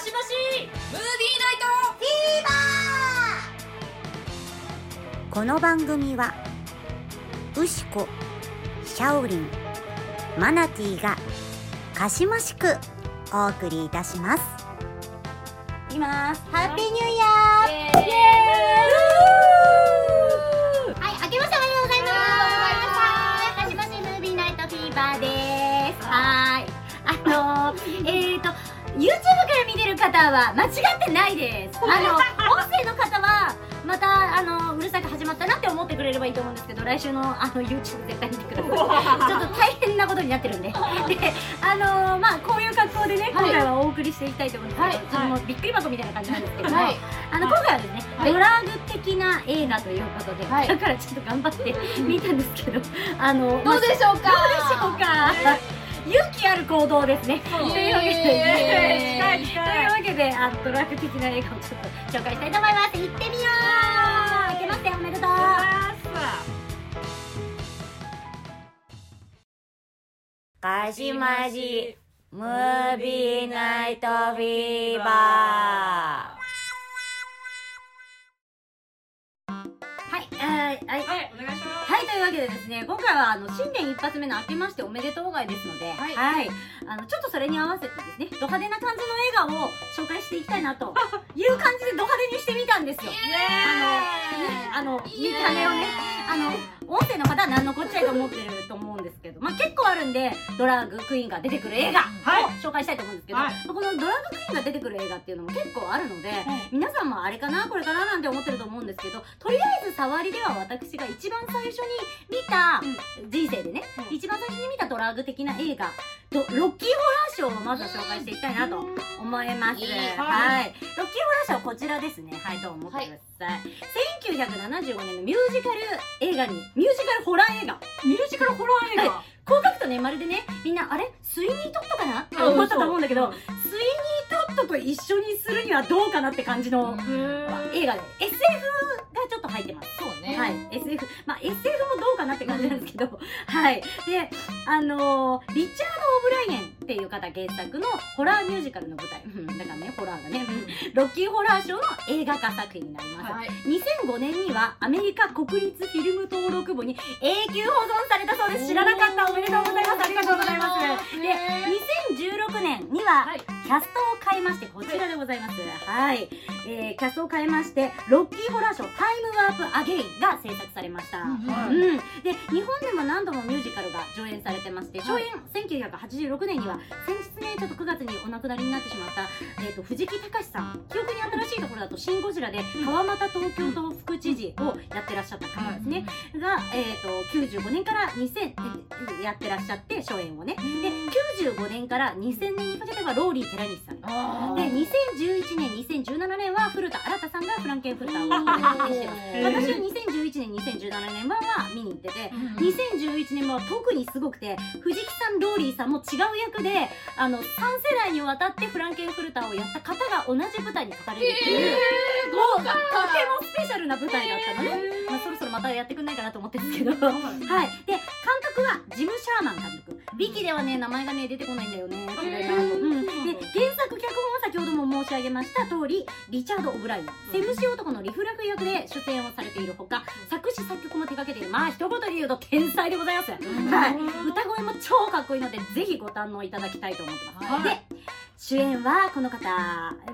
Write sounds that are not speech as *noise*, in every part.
しばしムービーナイトフィーバー。この番組はウシコシャオリンマナティーがかしましくお送りいたします。いきます。ハッピーニューイヤー。イエーイ見てる方は間違ってないです。*laughs* あの、音声の方は、また、あの、うるさく始まったなって思ってくれればいいと思うんですけど、来週の、あの、YouTube 絶対見てください。ちょっと大変なことになってるんで。*laughs* で、あのー、まあ、こういう格好でね、今回はお送りしていきたいと思うんですけど、はいもうびっくり箱みたいな感じなんですけど。も、はい。あの、今回はですね、はい。ドラッグ的な映画ということで、はい。だからちょっと頑張って見たんですけど、あの、どうでしょうか？どうでしょうか、勇気ある行動ですね。というわけで、イエーイというわけで、あのドラッグ的な映画をちょっと紹介したいと思います。行ってみよう。いけましておめでとう。かしましムービーナイトフィーバー。はい、はい、はい。はいお願いしますはい、というわけでですね、今回はあの新年一発目の明けましておめでとう会ですので、はいあのちょっとそれに合わせてですね、ド派手な感じの映画を紹介していきたいなと *laughs* いう感じでド派手にしてみたんですよ。あの、ね、あの、見た目をね、あの、音声の方は何のこっちゃいと思ってると思うんですけど、まあ結構あるんで、ドラッグクイーンが出てくる映画をはい。紹介したいと思うんですけど、はい。このドラッグクイーンが出てくる映画っていうのも結構あるので、皆さんもあれかなこれかななんて思ってると思うんですけどとりあえず触りでは私が一番最初に見た、人生でね、うん。一番最初に見たドラッグ的な映画とロッキーホラーショーをまずは紹介していきたいなと思います、いい。はい、ロッキーホラーショーこちらですね。はいどう思ってください、1975年のミュージカル映画にミュージカルホラー映画。ミュージカルホラー映画。はこう書くとねまるでねみんなあれ？スイニートットかな？って思ったと思うんだけど、うん。スイニートットと一緒にするにはどうかなって感じの、映画で。SF はい、SF、まあ SF もどうかなって感じなんですけど、*laughs* はい。で、あのーリチャード・オブライエンっていう方原作のホラーミュージカルの舞台、うんだからね、ホラーがね、うんロッキーホラーショーの映画化作品になります。はい2005年にはアメリカ国立フィルム登録簿に永久保存されたそうです。知らなかった。おめでとうございます。ありがとうございます。で、2016年には、はいキャストを変えまして、こちらでございます。はい。えー、キャストを変えまして、ロッキーホラーショータイムワープアゲインが制作されました。うんうん、で日本でも何度もミュージカルが上演されてまして初演1986年には先日ねちょっと9月にお亡くなりになってしまった、えー、と藤木隆さん。記憶に新しいところだと「シン・ゴジラ」で川俣東京都副知事をやってらっしゃった方ですね、が、えー、と95年から2000えやってらっしゃって初演をね。で95年から2000年にかけてはローリー寺西さん。あで2011年2017年は古田新太さんがフランケンフルターを演じてます私は2011年2017年版は見に行ってて2011年版は特にすごくて藤木さんローリーさんも違う役であの3世代にわたってフランケンフルターをやった方が同じ舞台に書かれるっていう、もうとてもスペシャルな舞台だったのね、まあ、そろそろまたやってくんないかなと思ってるんですけど。はい。で監督はジム・シャーマン監督ビキではね名前がね出てこないんだよね。これがうん、で原作脚本は先ほども申し上げました通りリチャード・オブライエンセムシ男のリフラフ役で出演をされているほか作詞作曲も手掛けているまあ一言で言うと天才でございます、はい、歌声も超かっこいいのでぜひご堪能いただきたいと思ってます、はい。で主演はこの方。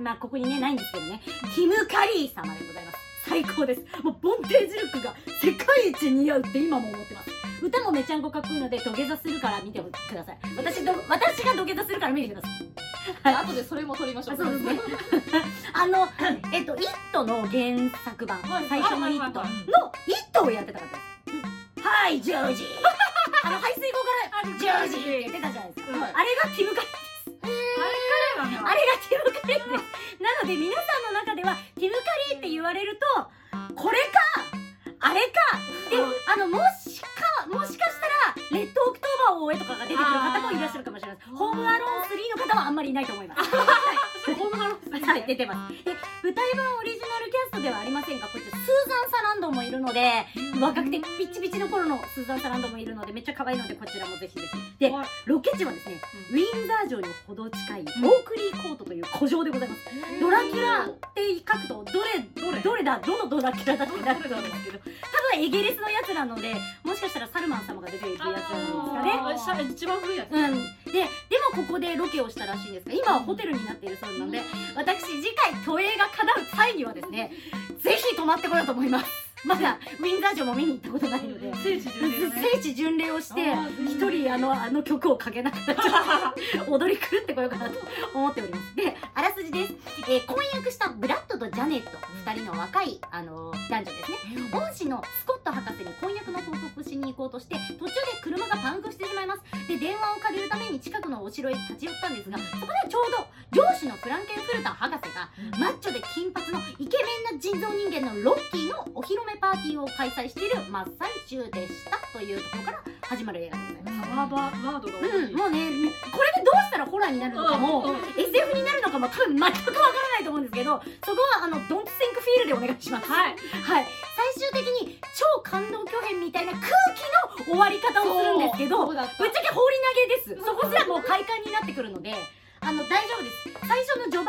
まあここにねないんですけどね。ティム・カリー様でございます最高です。もうボンテージルックが世界一似合うって今も思ってます。歌もめちゃんこかっこいいので土下座するから見てください。私ど私が土下座するから見てください。後でそれも撮りましょうあそうですね。*laughs* あのえっと「イット!」の原作版。はい。最初の「イット!」のはい「イット!」をやってた方です。はいジョージ。あの排水溝から「ジョージ! *laughs*」って言ってたじゃないですか、はい。あれがティムカリあれがティムカリーです。なので皆さんの中ではティムカリーって言われるとこれかあれかであのもしかもしかしたらレッドオクトーバーを追えとかが出てくる方もいらっしゃるかもしれないですホームアローン3の方はあんまりいないと思います。*laughs* はい、はい、出てます。で舞台版オリジナルキャストではありませんがこちらスーザン・サランドンもいるので若くてピッチピチの頃のスーザン・サランドンもいるのでめっちゃ可愛いのでこちらもぜひぜひ。ではい。ロケ地はですねウィンザー城に程近いオークリーコートという古城でございます。ドラキュラって書くとどれどれどれ？だ？どのドラキュラだってなると思うんですけど。多分イギリスのやつなのでもしかしたらサルマン様が出ているやつなんですかね。一番古いやつ？うん、ででもここでロケをしたらしいんですが今はホテルになっているそうなので私次回都営が叶う際にはですねぜひ泊まってこようと思います。まだウィンザー城も見に行ったことないので聖地巡礼のね聖地巡礼をして一人あのあの曲をかけながら *laughs* 踊り狂ってこようかなと思っております。であらすじです、えー婚約したブラッドとジャネット2人の若いあの男女ですね。恩師のスコット博士に婚約の報告しに行こうとして途中で車がパンクしてしまいます。で電話を借りるために近くのお城へ立ち寄ったんですがそこでちょうど上司のフランケンフルター博士がマッチョで金髪のイケメンな人造人間のロッキーのお披露目パーティーを開催している真っ最中でしたというところから始まる映画でございます。パワーバーワードが多い。うん、もうねこれでどうしたらホラーになるのかも、うんうん。SF になるのかも多分全くわからないと思うんですけどそこはあのドンツセンクフィールでお願いします。はい。はい、最終的に超感動巨編みたいな空気の終わり方をするんですけどぶっちゃけ放り投げです。そこすらもう快感になってくるのであの大丈夫です。最初の序盤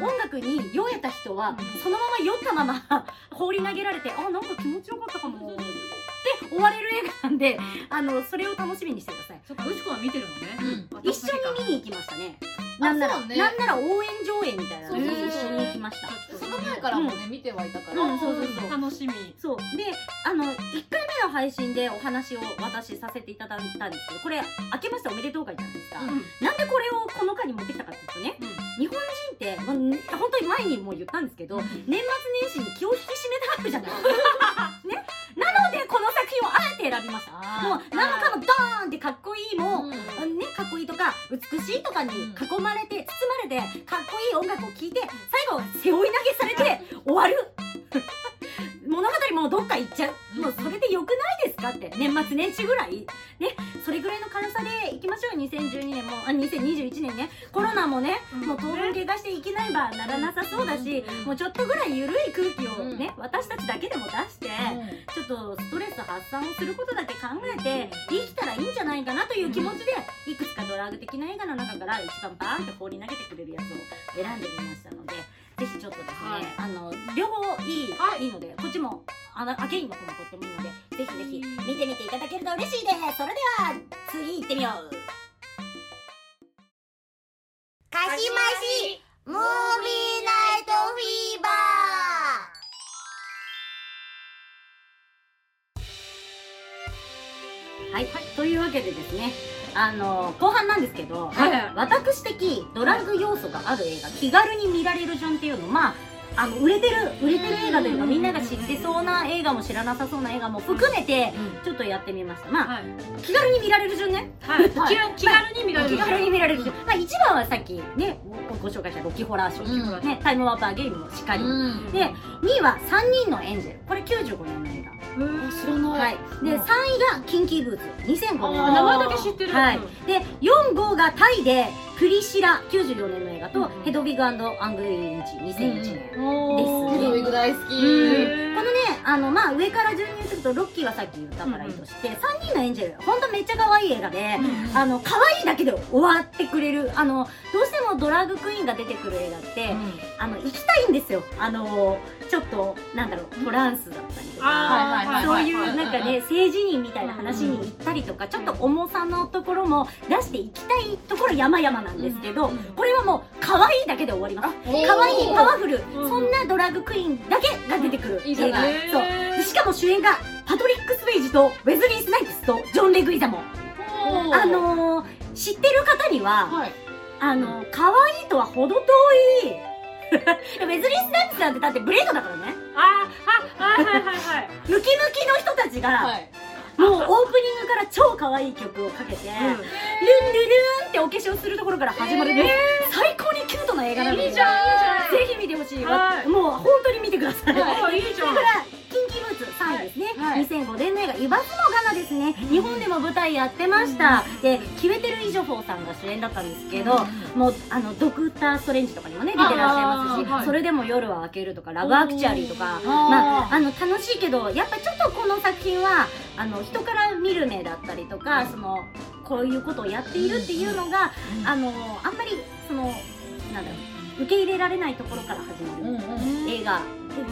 の音楽に酔えた人はそのまま酔ったまま *laughs* 放り投げられてあなんか気持ちよかったかもって終われる映画なんであのそれを楽しみにしてください。そっかうちこは見てるのね。うん。一緒に見に行きましたね。なんなら、ね。なんなら応援上映みたいなの一緒に行きました。その前からもね、見てはいたから、うん。そうそうそう。楽しみ。そう。であの1回目の配信でお話を私させていただいたんですけどこれ明けましておめでとう会じゃないですか、うん。なんでこれをこの回に持ってきたかっていうとね日本人って、ま本当に前にも言ったんですけど、年末年始に気を引き締めたがるじゃない。*laughs* ね。なのでこの作品をあえて選びました。もう何もかもドーンってかっこいいもう、うん。ね、かっこいいとか美しいとかに囲まれて包まれてかっこいい音楽を聴いて最後背負い投げ年末年始ぐらい？ねそれぐらいの軽さでいきましょうよ。2012年もあ2021年ね。コロナもねもう当分怪我していけないばならなさそうだしうん。もうちょっとぐらい緩い空気をね私たちだけでも出してうちょっとストレス発散をすることだけ考えて生きたらいいんじゃないかなという気持ちでいくつかドラッグ的な映画の中から一番バーンって放り投げてくれるやつを選んでみましたのでぜひちょっとですね、はい。あの両方いい,、はい。い、いのでこっちもあのアゲインの方もとってもいいのでぜひぜひ見てみていただけると嬉しいです。それでは次行ってみよう。かしましムービーナイトフィーバはい、というわけでですねあの後半なんですけど、はい。私的ドラッグ要素がある映画気軽に見られる順っていうのまああの売れてる売れてる映画というかうんみんなが知ってそうな映画も知らなさそうな映画も含めてちょっとやってみました。まあはい。気軽に見られる順ね。はい。はい。気気軽に見られる気軽に見られる順。まあ一番はさっきねごご紹介したロキホラーショー、うん。ね、タイムワーパーゲームもしっかり、うん。で2位は3人のエンジェル。これ95年の映画。知らない。はい、で3位がキンキーブーツ。2005年。名前だけ知ってる。はい。うんで4、5がタイでプリシラ94年の映画と、うん。ヘドウィグアングリンチ2001年、ですヘドウィグ大好き、うん。このねあのまあ上から順に言っていくとロッキーはさっき言ったからいいとして、3人のエンジェルほんとめっちゃ可愛い映画で、うん。あの可愛いだけで終わってくれるあのどうしてもドラッグクイーンが出てくる映画って、あの行きたいんですよ。あのちょっとなんだろうトランスだったりとかそうはいいうなんかね政治人みたいな話に行ったりとかちょっと重さのところも出していきたいところ山々なんですけどうんこれはもう可愛いだけで終わります。可愛いパワフルうんそんなドラッグクイーンだけが出てくる映画。そう。でしかも主演がパトリック・スウェイジとウェズリー・スナイプスとジョン・レグイザモン。あのー知ってる方にははい。あの可愛いとは程遠いウェズリー・スナイプスなんてだってブレードだからね。あーはいはいはいはい。*laughs* ムキムキの人たちが、はい。もうオープニングから超可愛い曲をかけて、ルンルルーンってお化粧するところから始まるね、最高にキュートな映画なのでいいじゃんいいじゃん。ぜひ見てほしいわ、はい。もう本当に見てください、はい。あいいじゃんはい。2005年の映画「イバスのガナ」ですね日本でも舞台やってました、でキベテル・イジョフォーさんが主演だったんですけど、もうあのドクター・ストレンジとかにもね出てらっしゃいますし、はい。それでも夜は明けるとかラブ・アクチュアリーとかまあ、あの楽しいけどやっぱちょっとこの作品はあの人から見る目だったりとかそのこういうことをやっているっていうのが、あのあんまりそのなんだろう受け入れられないところから始まる、映画、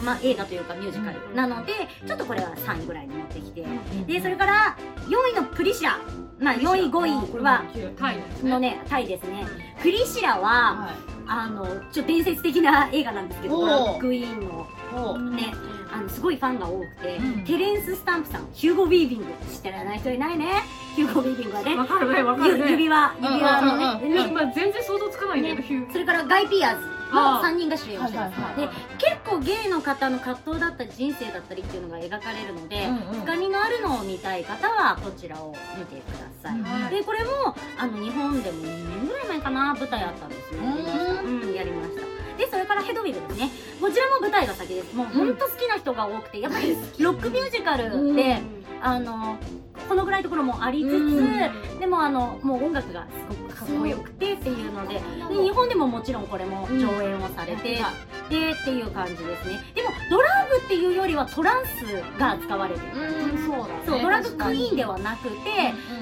まあ、映画というかミュージカル。なのでちょっとこれは3位ぐらいに持ってきて。でそれから4位のプリシラ。まあ4位5位はタイですのねねタイですね。プリシラははあのちょっと伝説的な映画なんですけどクウィーンのねあのすごいファンが多くて、うん。テレンス・スタンプさんヒューゴ・ウィービング知ってない人いないね。ヒューゴ・ウィービングはね。わかるねわかゆるね。指輪指輪のね,、うんうん。うんね今全然想像つかないんだけどヒューそれからガイ・ピアーズ。の3人が主演をしてます、はいはいで結構ゲイの方の葛藤だったり人生だったりっていうのが描かれるので、うんうん。深みのあるのを見たい方はこちらを見てください、うん。でこれもあの日本でも2年ぐらい前かな舞台あったんですよ、うん。うん、やりましたでそれからヘドウィグですねこちらも舞台が先です。もう本当好きな人が多くてやっぱりロックミュージカルで、あのこのぐらいところもありつつ、うん。でもあのもう音楽がすごくかっこよくてっていうのでで日本でももちろんこれも上演をされて、でっていう感じですね。でもドラッグっていうよりはトランスが使われてる、うん。そうだね。そうドラッグクイーンではなくて、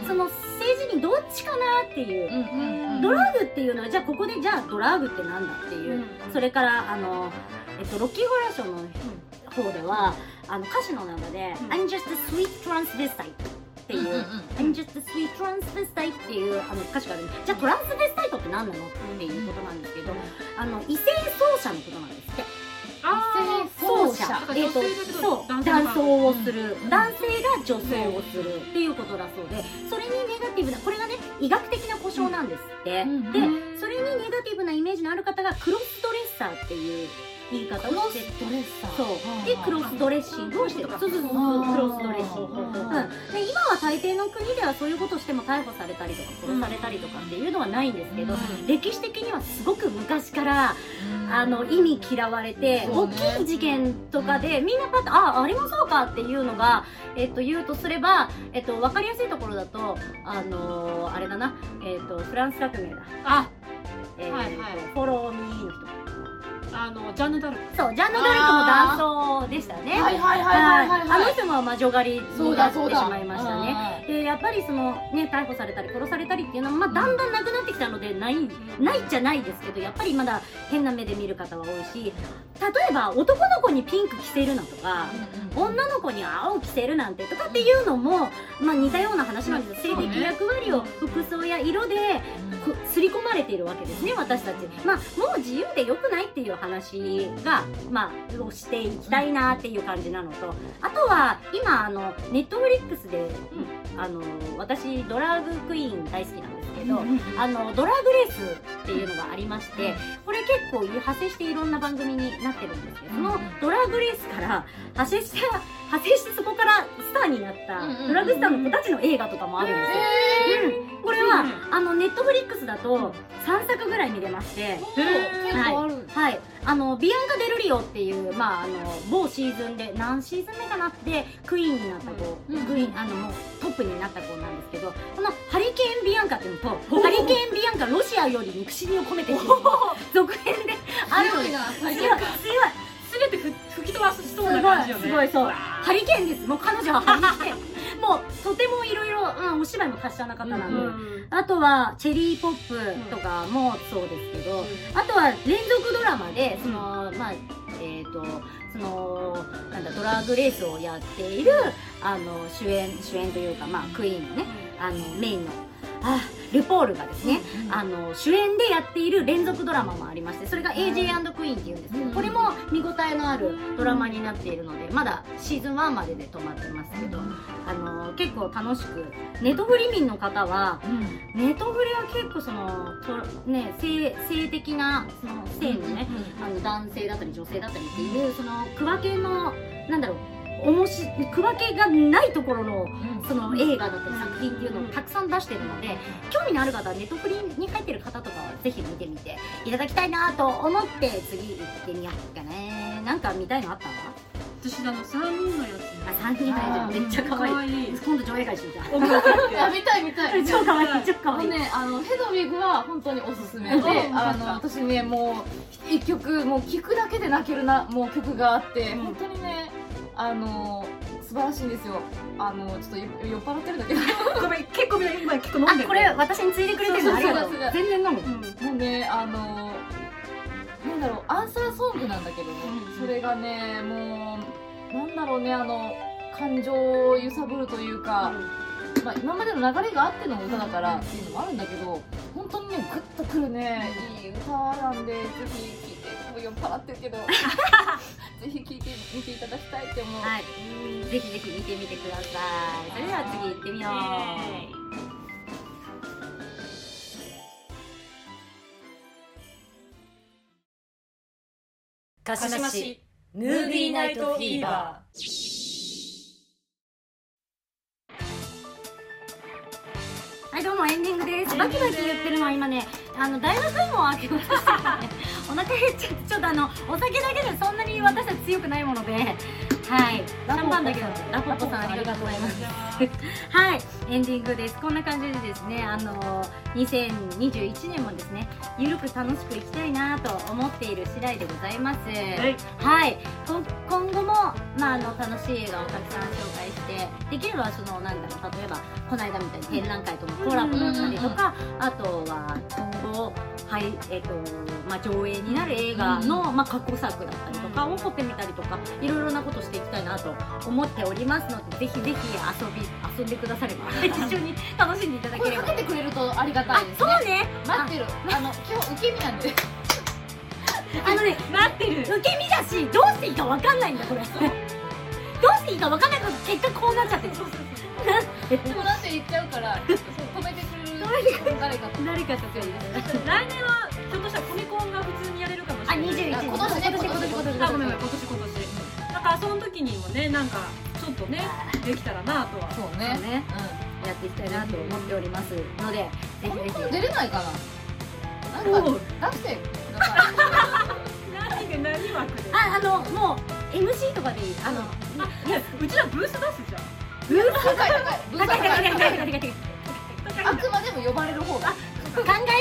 その政治にどっちかなっていう、ドラッグっていうのはじゃあここでじゃあドラッグってなんだっていう、それからあの、えっと、ロッキーホラーショーの方ではあの歌詞の中で「うん。I'm just a sweet transvestite」っていう、I'm just a sweet transvestite っていうあの歌詞があるんです。じゃあトランスベスタイトって何なのっていうことなんですけどあの異性奏者のことなんですって。あ奏者奏者えっとそう男装をする。うん。男性が女性をする。っていうことだそうで。それにネガティブなこれがね医学的な故障なんですって、うん。でそれにネガティブなイメージのある方がクロスドレッサーっていう言い方をしてストレスさそう。でクロスドレッシングをしてるそうそうそうクロスドレッシング、うん、で今は大抵の国ではそういうことしても逮捕されたりとか殺されたりとかっていうのはないんですけど、うん。歴史的にはすごく昔からあの意味嫌われて、大きい事件とかでみんなパッとああれもそうかっていうのが、えっと言うとすれば、えっと分かりやすいところだとあのーあれだな、えっとフランス革命だ、あえーはいはい。フォローミーの人あのジャンヌ・ダルク。そうジャンヌ・ドリックも男装でしたね。はいはいはいはいはいあの人も魔女狩りになってしまいましたねでやっぱりそのね逮捕されたり殺されたりっていうのも、まあ、だんだんなくなってきたのでないないじゃないですけどやっぱりまだ変な目で見る方は多いし例えば男の子にピンク着せるなとか女の子に青着せるなんてとかっていうのも、まあ、似たような話なんですよ。性的役割を服装や色でこ刷り込まれているわけですね私たち。まあもう自由でよくないっていう話がまあをしていきたいなっていう感じなのとあとは今あのネットフリックスで、あの私ドラァグクイーン大好きなんですけど、あのドラッグレースっていうのがありましてこれ結構派生していろんな番組になってるんですけどそのドラッグレースから派生して派生してそこからスターになったドラッグスターの子たちの映画とかもあるんですよ。うん、これはあのネットフリックスだと3作ぐらい見れまして。結構ある。はい、あのビアンカ・デルリオっていう、まあ、あの某シーズンで何シーズン目かなってクイーンになった子、うん。クイーンあのトップになった子なんですけどこのハリケーン・ビアンカっていうのとハリケーン・ビアンカロシアより憎しみを込めてっていう続編であるので強いな強い。全てふ吹き飛ばすそうない感じよね。すごいそう。ハリケーンです。もう彼女はハリケーンもうとてもいろいろお芝居も達者な方なんで、あとはチェリーポップとかもそうですけど、あとは連続ドラマでそのまあえっ、とそのなんだドラッグレースをやっているあの主演主演というかまあクイーンのねあのメインのあルポールがですね、あの主演でやっている連続ドラマもありましてそれが AJ& クイーンっていうんですけど、うんこれも見応えのあるドラマになっているのでまだシーズン1までで止まってますけど、あの結構楽しくネトフリ民の方はネトフリは結構そのと、ね、性性的なその性のね、あの男性だったり女性だったりっていうその区分けのなんだろうおもし区分けがないところのその映画だったり作品っていうのをたくさん出してるので興味のある方はネットフリに入ってる方とかはぜひ見てみていただきたいなと思って次行ってみようかね。なんか見たいのあった私あの三人のやあ三人のやつ。めっちゃ可愛い。今度上映会しようじゃん。オッケーオッケーオッケーあ見たい *laughs* 見たい。超可愛い超可愛い。ねあのヘドウィグは本当におすすめでう。んあの私ねもう一曲もう聴くだけで泣けるなもう曲があって、うん。本当にねあの素晴らしいんですよ。あのちょっと酔酔っ払ってるんだけ。どごめん結構みんな今結構飲んでるあこれ私についてくれてるのありがとう。全然飲む。うん。もうねあのなんだろうアンサーソングなんだけどね、うん。それがねもうなんだろうねあの感情を揺さぶるというか、まあ、今までの流れがあっての歌だからっていうのもあるんだけど本当にねグッとくるねいい歌なんでぜひ聴いてもう酔っ払ってるけど *laughs* ぜひ聴いてみていただきたいって思う、はい。ぜひぜひ見てみてください。それでは次行ってみよう。鹿島市ムービーナイトフィーバはです。バキバキ言ってるのは今ねあの大学芋を開けましたからね。お腹減っちゃってちょっとあのお酒だけでそんなに私たち強くないもので。はい。シャンパンだけどラポットさんありがとうございます。*laughs* はい。エンディングです。こんな感じでですねあの2021年もですねゆるく楽しくいきたいなと思っている次第でございます。はい。はい、こ今後も、まあ、あの楽しい映画をたくさん紹介してできればそのなんだろう例えばこの間みたいに展覧会とのコラボだったりとか、あとは今後、はいえっとまあ、上映になる映画の、まあ、過去作だったりとかを掘ってみたりとかいろいろなことしていきたいなと思っておりますのでぜひぜひ遊び遊んでくだされば一緒に楽しんでいただければ。声かけてくれるとありがたあいですね。そうね。待ってる。あの今日受け身なんで。あのねなってる。受け身だしどうしていいか分かんないんだこれ。どうしていいか分かんないから結果こうなっちゃってる。でもなんて言っちゃうから止めて誰かと誰かとかいる来年はひょっとしたらコミコンが普通にやれるかもしれない21今年ね今年今年今年あごめんごめん今年今年だからその時にもねなんかちょっとねできたらなとはそうそうねやっていきたいなと思っておりますのでぜひぜひ出れないかななんか出してくださ何何枠でああのもう MC とかでいいあのいやうちらブース出すじゃんブース高い高いブース高い高い高い高い高い高いあくまでも呼ばれる方が考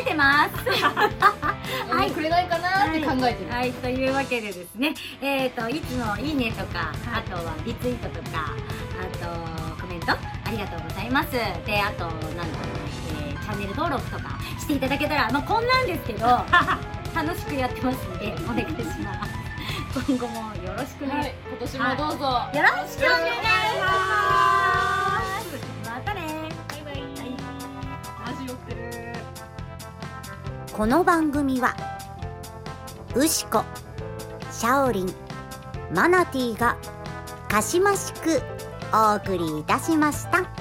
えてます呼んでくれないかなって考えてるはい、というわけでですね、えっ、と、いつもいいねとか、あとはリツイートとか、あとコメントありがとうございます。で、あと、なんだろう、えーチャンネル登録とかしていただけたら、まあ、こんなんですけど、*laughs* 楽しくやってますんで、お願いします。*laughs* 今後もよろしくね。はい今年もどうぞよろしくお願いします。この番組はウシコシャオリンマナティーがかしましくお送りいたしました。